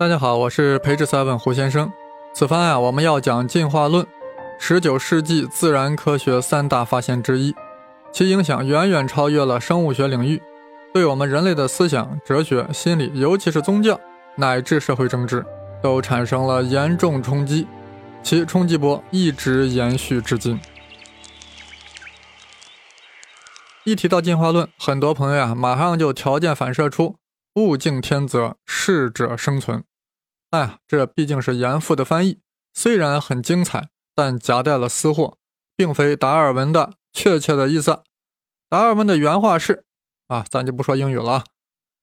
大家好，我是培智 seven 胡先生。此番啊，我们要讲进化论，十九世纪自然科学三大发现之一，其影响远远超越了生物学领域，对我们人类的思想、哲学、心理，尤其是宗教乃至社会政治，都产生了严重冲击，其冲击波一直延续至今。一提到进化论，很多朋友啊，马上就条件反射出“物竞天择，适者生存”。哎，这毕竟是严复的翻译，虽然很精彩，但夹带了私货，并非达尔文的确切的意思。达尔文的原话是：啊，咱就不说英语了。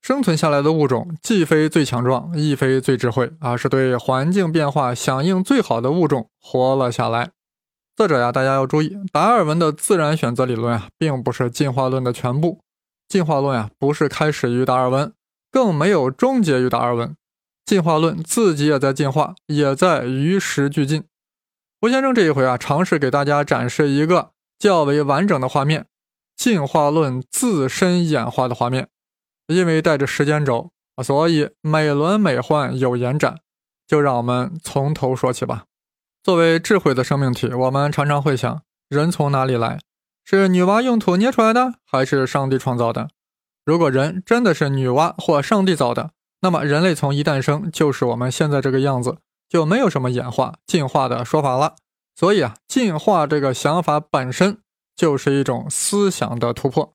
生存下来的物种，既非最强壮，亦非最智慧，而是对环境变化响应最好的物种活了下来。作者呀，大家要注意，达尔文的自然选择理论啊，并不是进化论的全部。进化论啊，不是开始于达尔文，更没有终结于达尔文。进化论自己也在进化，也在与时俱进。胡先生这一回啊，尝试给大家展示一个较为完整的画面——进化论自身演化的画面。因为带着时间轴，所以美轮美奂有延展。就让我们从头说起吧。作为智慧的生命体，我们常常会想：人从哪里来？是女娲用土捏出来的，还是上帝创造的？如果人真的是女娲或上帝造的？那么，人类从一诞生就是我们现在这个样子，就没有什么演化、进化的说法了。所以啊，进化这个想法本身就是一种思想的突破。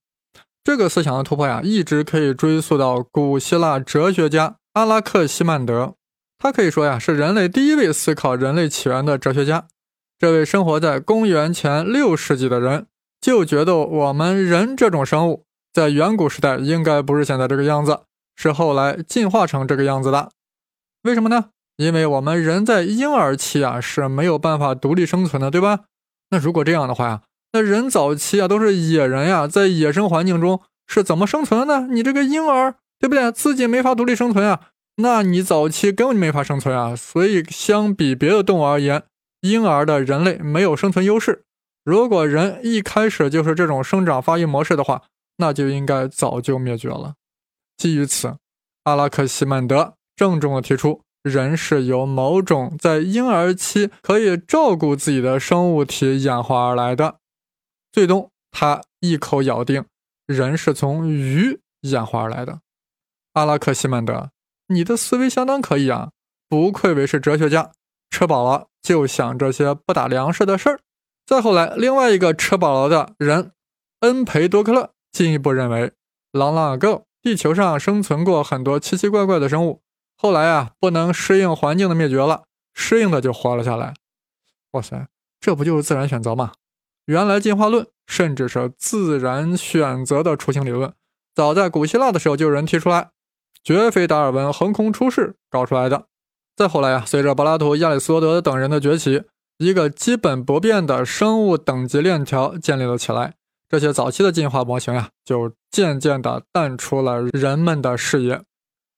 这个思想的突破呀，一直可以追溯到古希腊哲学家阿拉克西曼德。他可以说呀，是人类第一位思考人类起源的哲学家。这位生活在公元前六世纪的人，就觉得我们人这种生物在远古时代应该不是现在这个样子。是后来进化成这个样子的，为什么呢？因为我们人在婴儿期啊是没有办法独立生存的，对吧？那如果这样的话呀，那人早期啊都是野人呀，在野生环境中是怎么生存的呢？你这个婴儿，对不对？自己没法独立生存啊，那你早期根本没法生存啊。所以相比别的动物而言，婴儿的人类没有生存优势。如果人一开始就是这种生长发育模式的话，那就应该早就灭绝了。基于此，阿拉克西曼德郑重地提出，人是由某种在婴儿期可以照顾自己的生物体演化而来的。最终，他一口咬定，人是从鱼演化而来的。阿拉克西曼德，你的思维相当可以啊，不愧为是哲学家，吃饱了就想这些不打粮食的事儿。再后来，另外一个吃饱了的人，恩培多克勒进一步认为朗朗 go。地球上生存过很多奇奇怪怪的生物，后来啊，不能适应环境的灭绝了，适应的就活了下来。哇塞，这不就是自然选择吗？原来进化论甚至是自然选择的雏形理论，早在古希腊的时候就有人提出来，绝非达尔文横空出世搞出来的。再后来啊，随着柏拉图、亚里士多德等人的崛起，一个基本不变的生物等级链条建立了起来。这些早期的进化模型呀，就渐渐地淡出了人们的视野。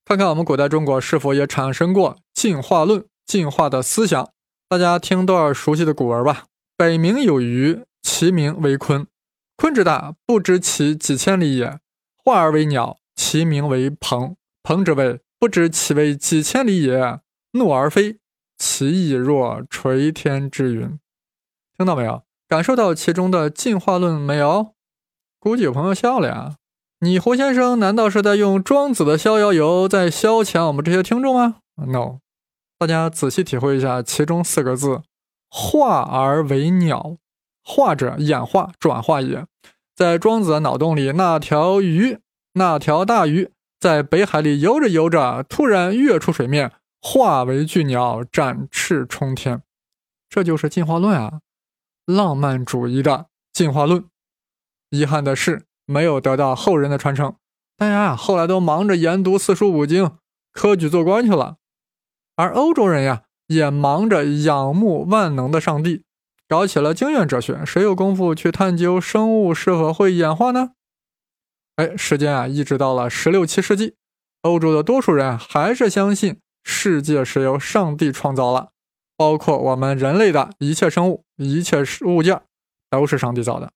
看看我们古代中国是否也产生过进化论、进化的思想？大家听段熟悉的古文吧：“北冥有鱼，其名为鲲。鲲之大，不知其几千里也；化而为鸟，其名为鹏。鹏之谓，不知其为几千里也。怒而飞，其翼若垂天之云。”听到没有？感受到其中的进化论没有？估计有朋友笑了呀。你胡先生难道是在用庄子的逍遥游在消遣我们这些听众吗？No，大家仔细体会一下其中四个字：化而为鸟。化者，演化、转化也。在庄子的脑洞里，那条鱼，那条大鱼，在北海里游着游着，突然跃出水面，化为巨鸟，展翅冲天。这就是进化论啊！浪漫主义的进化论，遗憾的是没有得到后人的传承。大家啊，后来都忙着研读四书五经、科举做官去了，而欧洲人呀，也忙着仰慕万能的上帝，搞起了经验哲学。谁有功夫去探究生物是否会演化呢？哎，时间啊，一直到了十六七世纪，欧洲的多数人还是相信世界是由上帝创造了。包括我们人类的一切生物、一切物件，都是上帝造的。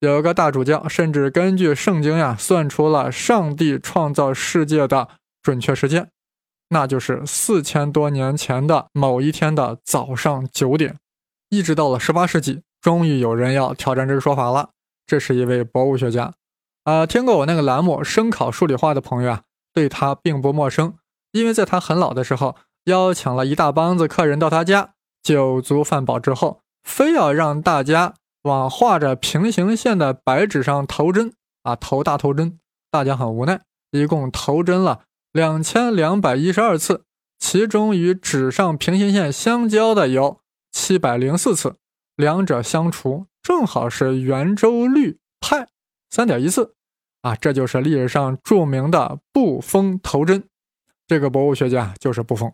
有个大主教甚至根据圣经呀，算出了上帝创造世界的准确时间。那就是四千多年前的某一天的早上九点。一直到了十八世纪，终于有人要挑战这个说法了。这是一位博物学家，啊，听过我那个栏目《声考数理化》的朋友啊，对他并不陌生，因为在他很老的时候，邀请了一大帮子客人到他家，酒足饭饱之后，非要让大家往画着平行线的白纸上投针，啊，投大头针。大家很无奈，一共投针了两千两百一十二次，其中与纸上平行线相交的有七百零四次，两者相除。正好是圆周率派三点一四啊，这就是历史上著名的布封头针。这个博物学家就是布封。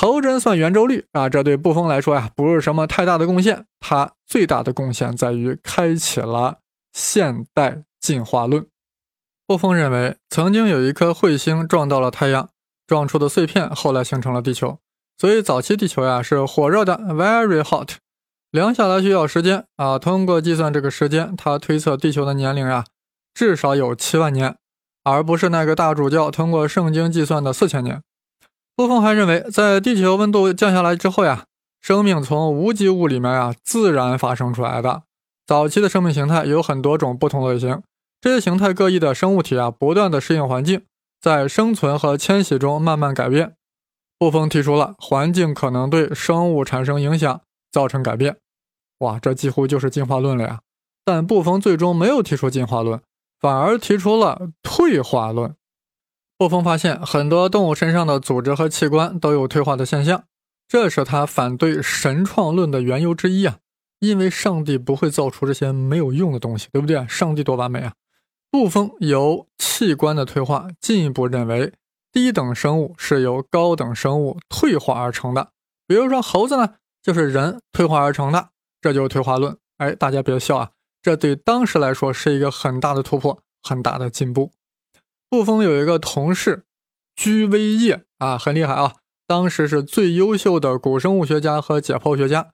头针算圆周率啊，这对布冯来说呀，不是什么太大的贡献。它最大的贡献在于开启了现代进化论。布冯认为，曾经有一颗彗星撞到了太阳，撞出的碎片后来形成了地球。所以早期地球呀是火热的，very hot。量下来需要时间啊！通过计算这个时间，他推测地球的年龄呀，至少有七万年，而不是那个大主教通过圣经计算的四千年。布封还认为，在地球温度降下来之后呀，生命从无机物里面啊自然发生出来的。早期的生命形态有很多种不同类型，这些形态各异的生物体啊，不断的适应环境，在生存和迁徙中慢慢改变。布封提出了环境可能对生物产生影响。造成改变，哇，这几乎就是进化论了呀！但布冯最终没有提出进化论，反而提出了退化论。布冯发现很多动物身上的组织和器官都有退化的现象，这是他反对神创论的缘由之一啊！因为上帝不会造出这些没有用的东西，对不对？上帝多完美啊！布冯由器官的退化进一步认为，低等生物是由高等生物退化而成的，比如说猴子呢。就是人退化而成的，这就是退化论。哎，大家别笑啊，这对当时来说是一个很大的突破，很大的进步。布封有一个同事居威叶啊，很厉害啊，当时是最优秀的古生物学家和解剖学家，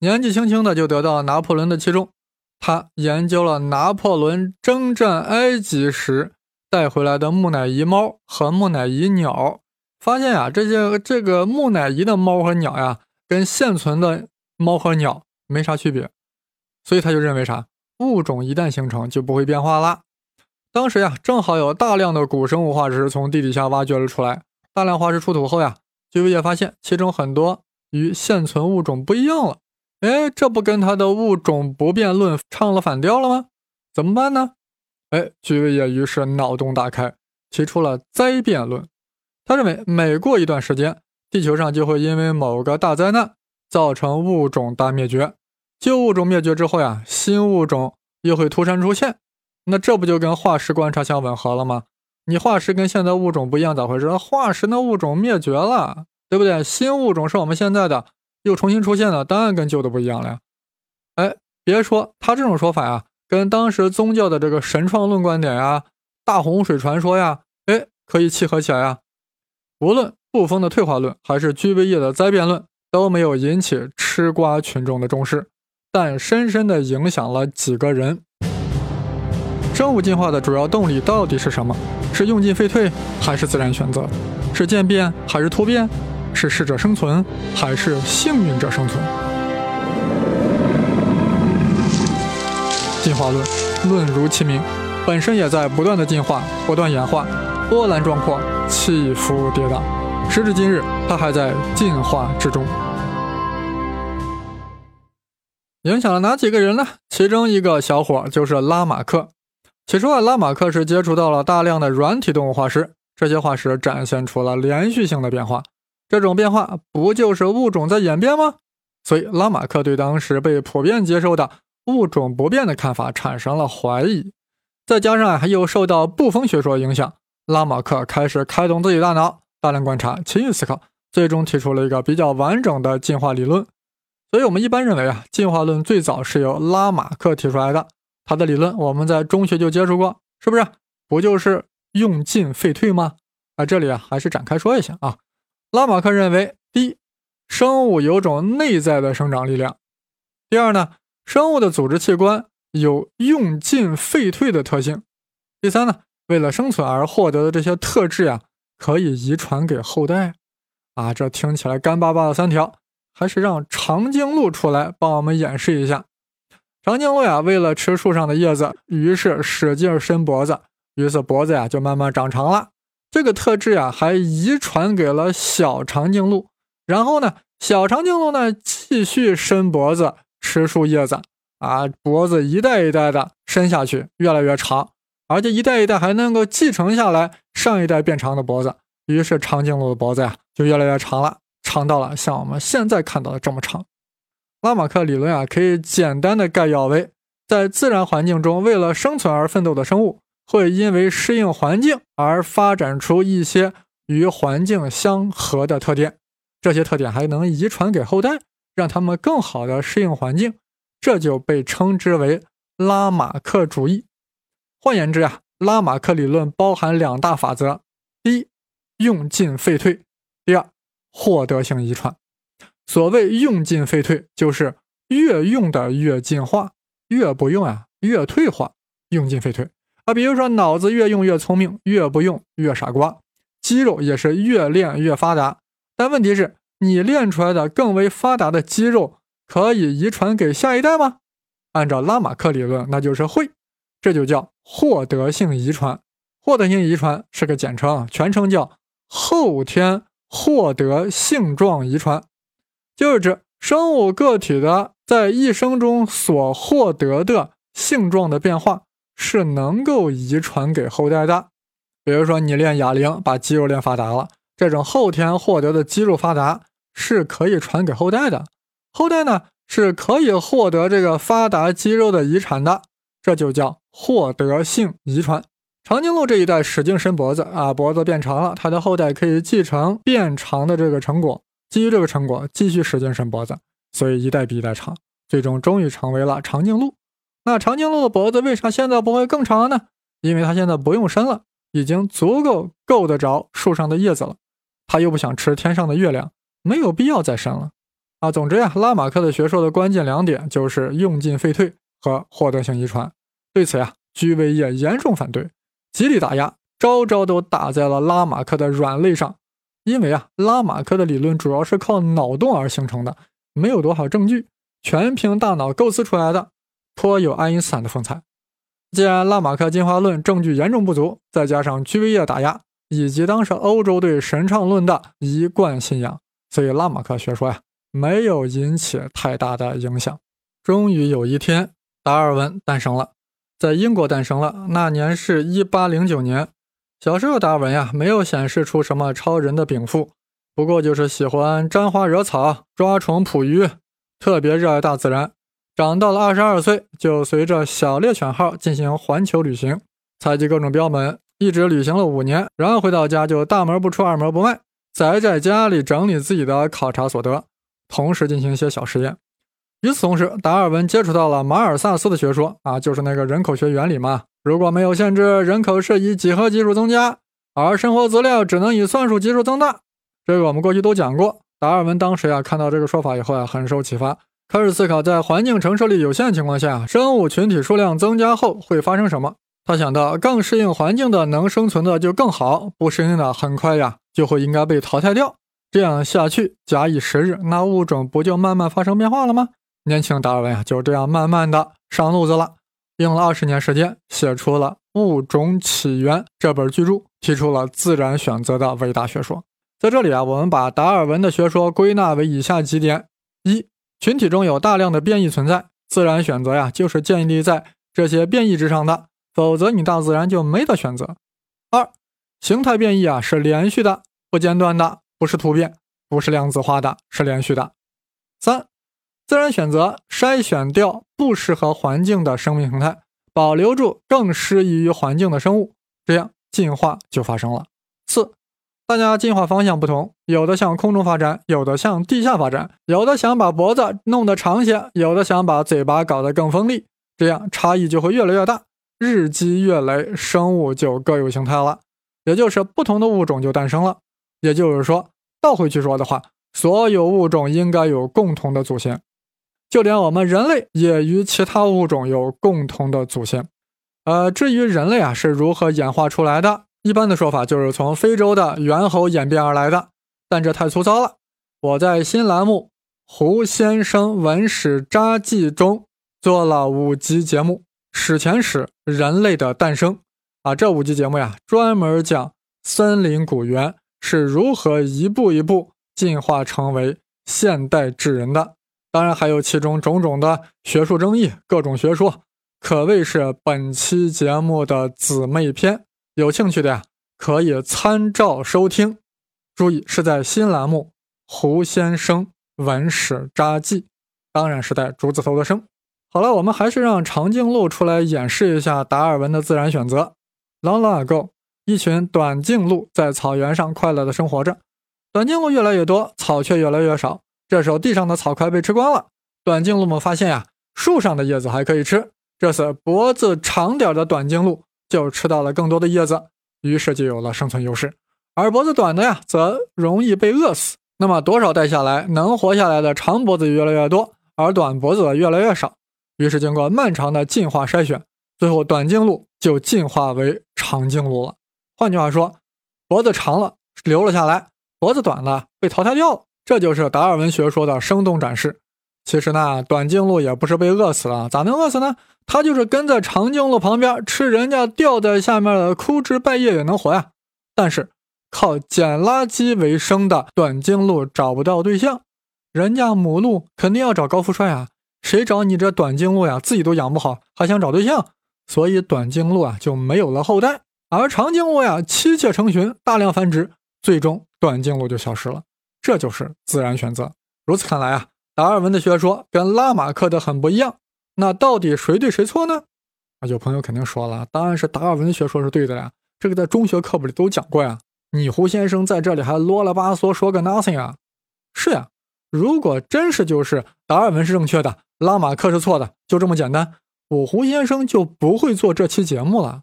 年纪轻轻的就得到拿破仑的器重。他研究了拿破仑征战埃及时带回来的木乃伊猫和木乃伊鸟，发现呀，这些这个木乃伊的猫和鸟呀。跟现存的猫和鸟没啥区别，所以他就认为啥物种一旦形成就不会变化了。当时呀，正好有大量的古生物化石从地底下挖掘了出来。大量化石出土后呀，居维叶发现其中很多与现存物种不一样了。哎，这不跟他的物种不变论唱了反调了吗？怎么办呢？哎，居维叶于是脑洞大开，提出了灾变论。他认为每过一段时间。地球上就会因为某个大灾难造成物种大灭绝，旧物种灭绝之后呀，新物种又会突然出现，那这不就跟化石观察相吻合了吗？你化石跟现在物种不一样，咋回事？化石那物种灭绝了，对不对？新物种是我们现在的又重新出现了，当然跟旧的不一样了呀。哎，别说他这种说法呀，跟当时宗教的这个神创论观点呀、大洪水传说呀，哎，可以契合起来呀。无论。布封的退化论还是居维叶的灾变论都没有引起吃瓜群众的重视，但深深地影响了几个人。生物进化的主要动力到底是什么？是用进废退还是自然选择？是渐变还是突变？是适者生存还是幸运者生存？进化论，论如其名，本身也在不断的进化、不断演化，波澜壮阔，起伏跌宕。时至今日，它还在进化之中。影响了哪几个人呢？其中一个小伙就是拉马克。起初啊，拉马克是接触到了大量的软体动物化石，这些化石展现出了连续性的变化。这种变化不就是物种在演变吗？所以拉马克对当时被普遍接受的物种不变的看法产生了怀疑。再加上啊，又受到布封学说影响，拉马克开始开动自己大脑。大量观察，勤于思考，最终提出了一个比较完整的进化理论。所以，我们一般认为啊，进化论最早是由拉马克提出来的。他的理论我们在中学就接触过，是不是？不就是用进废退吗？啊，这里啊还是展开说一下啊。拉马克认为，第一，生物有种内在的生长力量；第二呢，生物的组织器官有用进废退的特性；第三呢，为了生存而获得的这些特质呀。可以遗传给后代？啊，这听起来干巴巴的三条，还是让长颈鹿出来帮我们演示一下。长颈鹿呀，为了吃树上的叶子，于是使劲伸脖子，于是脖子呀就慢慢长长了。这个特质呀，还遗传给了小长颈鹿。然后呢，小长颈鹿呢继续伸脖子吃树叶子，啊，脖子一代一代的伸下去，越来越长，而且一代一代还能够继承下来上一代变长的脖子。于是长颈鹿的脖子呀就越来越长了，长到了像我们现在看到的这么长。拉马克理论啊，可以简单的概要为：在自然环境中为了生存而奋斗的生物，会因为适应环境而发展出一些与环境相合的特点，这些特点还能遗传给后代，让他们更好的适应环境，这就被称之为拉马克主义。换言之啊，拉马克理论包含两大法则：第一，用进废退；第二，获得性遗传。所谓用进废退，就是越用的越进化，越不用啊越退化。用进废退啊，比如说脑子越用越聪明，越不用越傻瓜。肌肉也是越练越发达，但问题是，你练出来的更为发达的肌肉可以遗传给下一代吗？按照拉马克理论，那就是会，这就叫获得性遗传。获得性遗传是个简称，全称叫。后天获得性状遗传，就是指生物个体的在一生中所获得的性状的变化是能够遗传给后代的。比如说，你练哑铃把肌肉练发达了，这种后天获得的肌肉发达是可以传给后代的。后代呢是可以获得这个发达肌肉的遗产的，这就叫获得性遗传。长颈鹿这一代使劲伸脖子啊，脖子变长了，它的后代可以继承变长的这个成果，基于这个成果继续使劲伸脖子，所以一代比一代长，最终终于成为了长颈鹿。那长颈鹿的脖子为啥现在不会更长呢？因为它现在不用伸了，已经足够够得着树上的叶子了。它又不想吃天上的月亮，没有必要再伸了啊。总之呀，拉马克的学说的关键两点就是用进废退和获得性遗传。对此呀，居维叶严重反对。极力打压，招招都打在了拉马克的软肋上。因为啊，拉马克的理论主要是靠脑洞而形成的，没有多少证据，全凭大脑构思出来的，颇有爱因斯坦的风采。既然拉马克进化论证据严重不足，再加上居维叶打压，以及当时欧洲对神创论的一贯信仰，所以拉马克学说呀，没有引起太大的影响。终于有一天，达尔文诞生了。在英国诞生了，那年是一八零九年。小时候，达尔文呀没有显示出什么超人的禀赋，不过就是喜欢沾花惹草、抓虫捕鱼，特别热爱大自然。长到了二十二岁，就随着小猎犬号进行环球旅行，采集各种标本，一直旅行了五年。然后回到家就大门不出二门不迈，宅在家里整理自己的考察所得，同时进行一些小实验。与此同时，达尔文接触到了马尔萨斯的学说啊，就是那个人口学原理嘛。如果没有限制，人口是以几何级数增加，而生活资料只能以算术级数增大。这个我们过去都讲过。达尔文当时呀看到这个说法以后啊，很受启发，开始思考在环境承受力有限情况下，生物群体数量增加后会发生什么。他想到，更适应环境的能生存的就更好，不适应的很快呀就会应该被淘汰掉。这样下去，假以时日，那物种不就慢慢发生变化了吗？年轻达尔文啊，就这样慢慢的上路子了，用了二十年时间，写出了《物种起源》这本巨著，提出了自然选择的伟大学说。在这里啊，我们把达尔文的学说归纳为以下几点：一、群体中有大量的变异存在，自然选择呀，就是建立在这些变异之上的，否则你大自然就没得选择。二、形态变异啊，是连续的、不间断的，不是突变，不是量子化的，是连续的。三、自然选择筛选掉不适合环境的生命形态，保留住更适宜于环境的生物，这样进化就发生了。四，大家进化方向不同，有的向空中发展，有的向地下发展，有的想把脖子弄得长些，有的想把嘴巴搞得更锋利，这样差异就会越来越大，日积月累，生物就各有形态了，也就是不同的物种就诞生了。也就是说，倒回去说的话，所有物种应该有共同的祖先。就连我们人类也与其他物种有共同的祖先，呃，至于人类啊是如何演化出来的，一般的说法就是从非洲的猿猴演变而来的，但这太粗糙了。我在新栏目《胡先生文史札记》中做了五集节目《史前史：人类的诞生》啊，这五集节目呀，专门讲森林古猿是如何一步一步进化成为现代智人的。当然，还有其中种种的学术争议，各种学说，可谓是本期节目的姊妹篇。有兴趣的呀，可以参照收听。注意，是在新栏目《胡先生文史札记》，当然是带竹字头的“生”。好了，我们还是让长颈鹿出来演示一下达尔文的自然选择。Long long ago，一群短颈鹿在草原上快乐地生活着。短颈鹿越来越多，草却越来越少。这时候，地上的草快被吃光了。短颈鹿们发现呀，树上的叶子还可以吃。这次，脖子长点的短颈鹿。就吃到了更多的叶子，于是就有了生存优势。而脖子短的呀，则容易被饿死。那么多少代下来，能活下来的长脖子越来越多，而短脖子越来越少。于是经过漫长的进化筛选，最后短颈鹿就进化为长颈鹿了。换句话说，脖子长了留了下来，脖子短了被淘汰掉了。这就是达尔文学说的生动展示。其实呢，短颈鹿也不是被饿死了，咋能饿死呢？它就是跟在长颈鹿旁边吃人家掉在下面的枯枝败叶也能活呀。但是靠捡垃圾为生的短颈鹿找不到对象，人家母鹿肯定要找高富帅啊。谁找你这短颈鹿呀？自己都养不好，还想找对象，所以短颈鹿啊就没有了后代。而长颈鹿呀妻妾成群，大量繁殖，最终短颈鹿就消失了。这就是自然选择。如此看来啊。达尔文的学说跟拉马克的很不一样，那到底谁对谁错呢？啊，有朋友肯定说了，当然是达尔文学说是对的呀，这个在中学课本里都讲过呀。你胡先生在这里还啰里吧嗦说个 nothing 啊？是呀，如果真是就是达尔文是正确的，拉马克是错的，就这么简单，我胡先生就不会做这期节目了。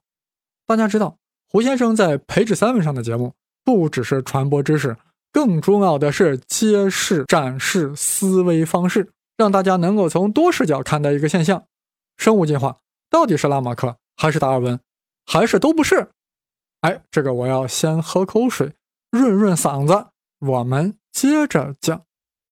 大家知道，胡先生在培智三文上的节目不只是传播知识。更重要的是揭示、展示思维方式，让大家能够从多视角看待一个现象：生物进化到底是拉马克还是达尔文，还是都不是？哎，这个我要先喝口水，润润嗓子，我们接着讲。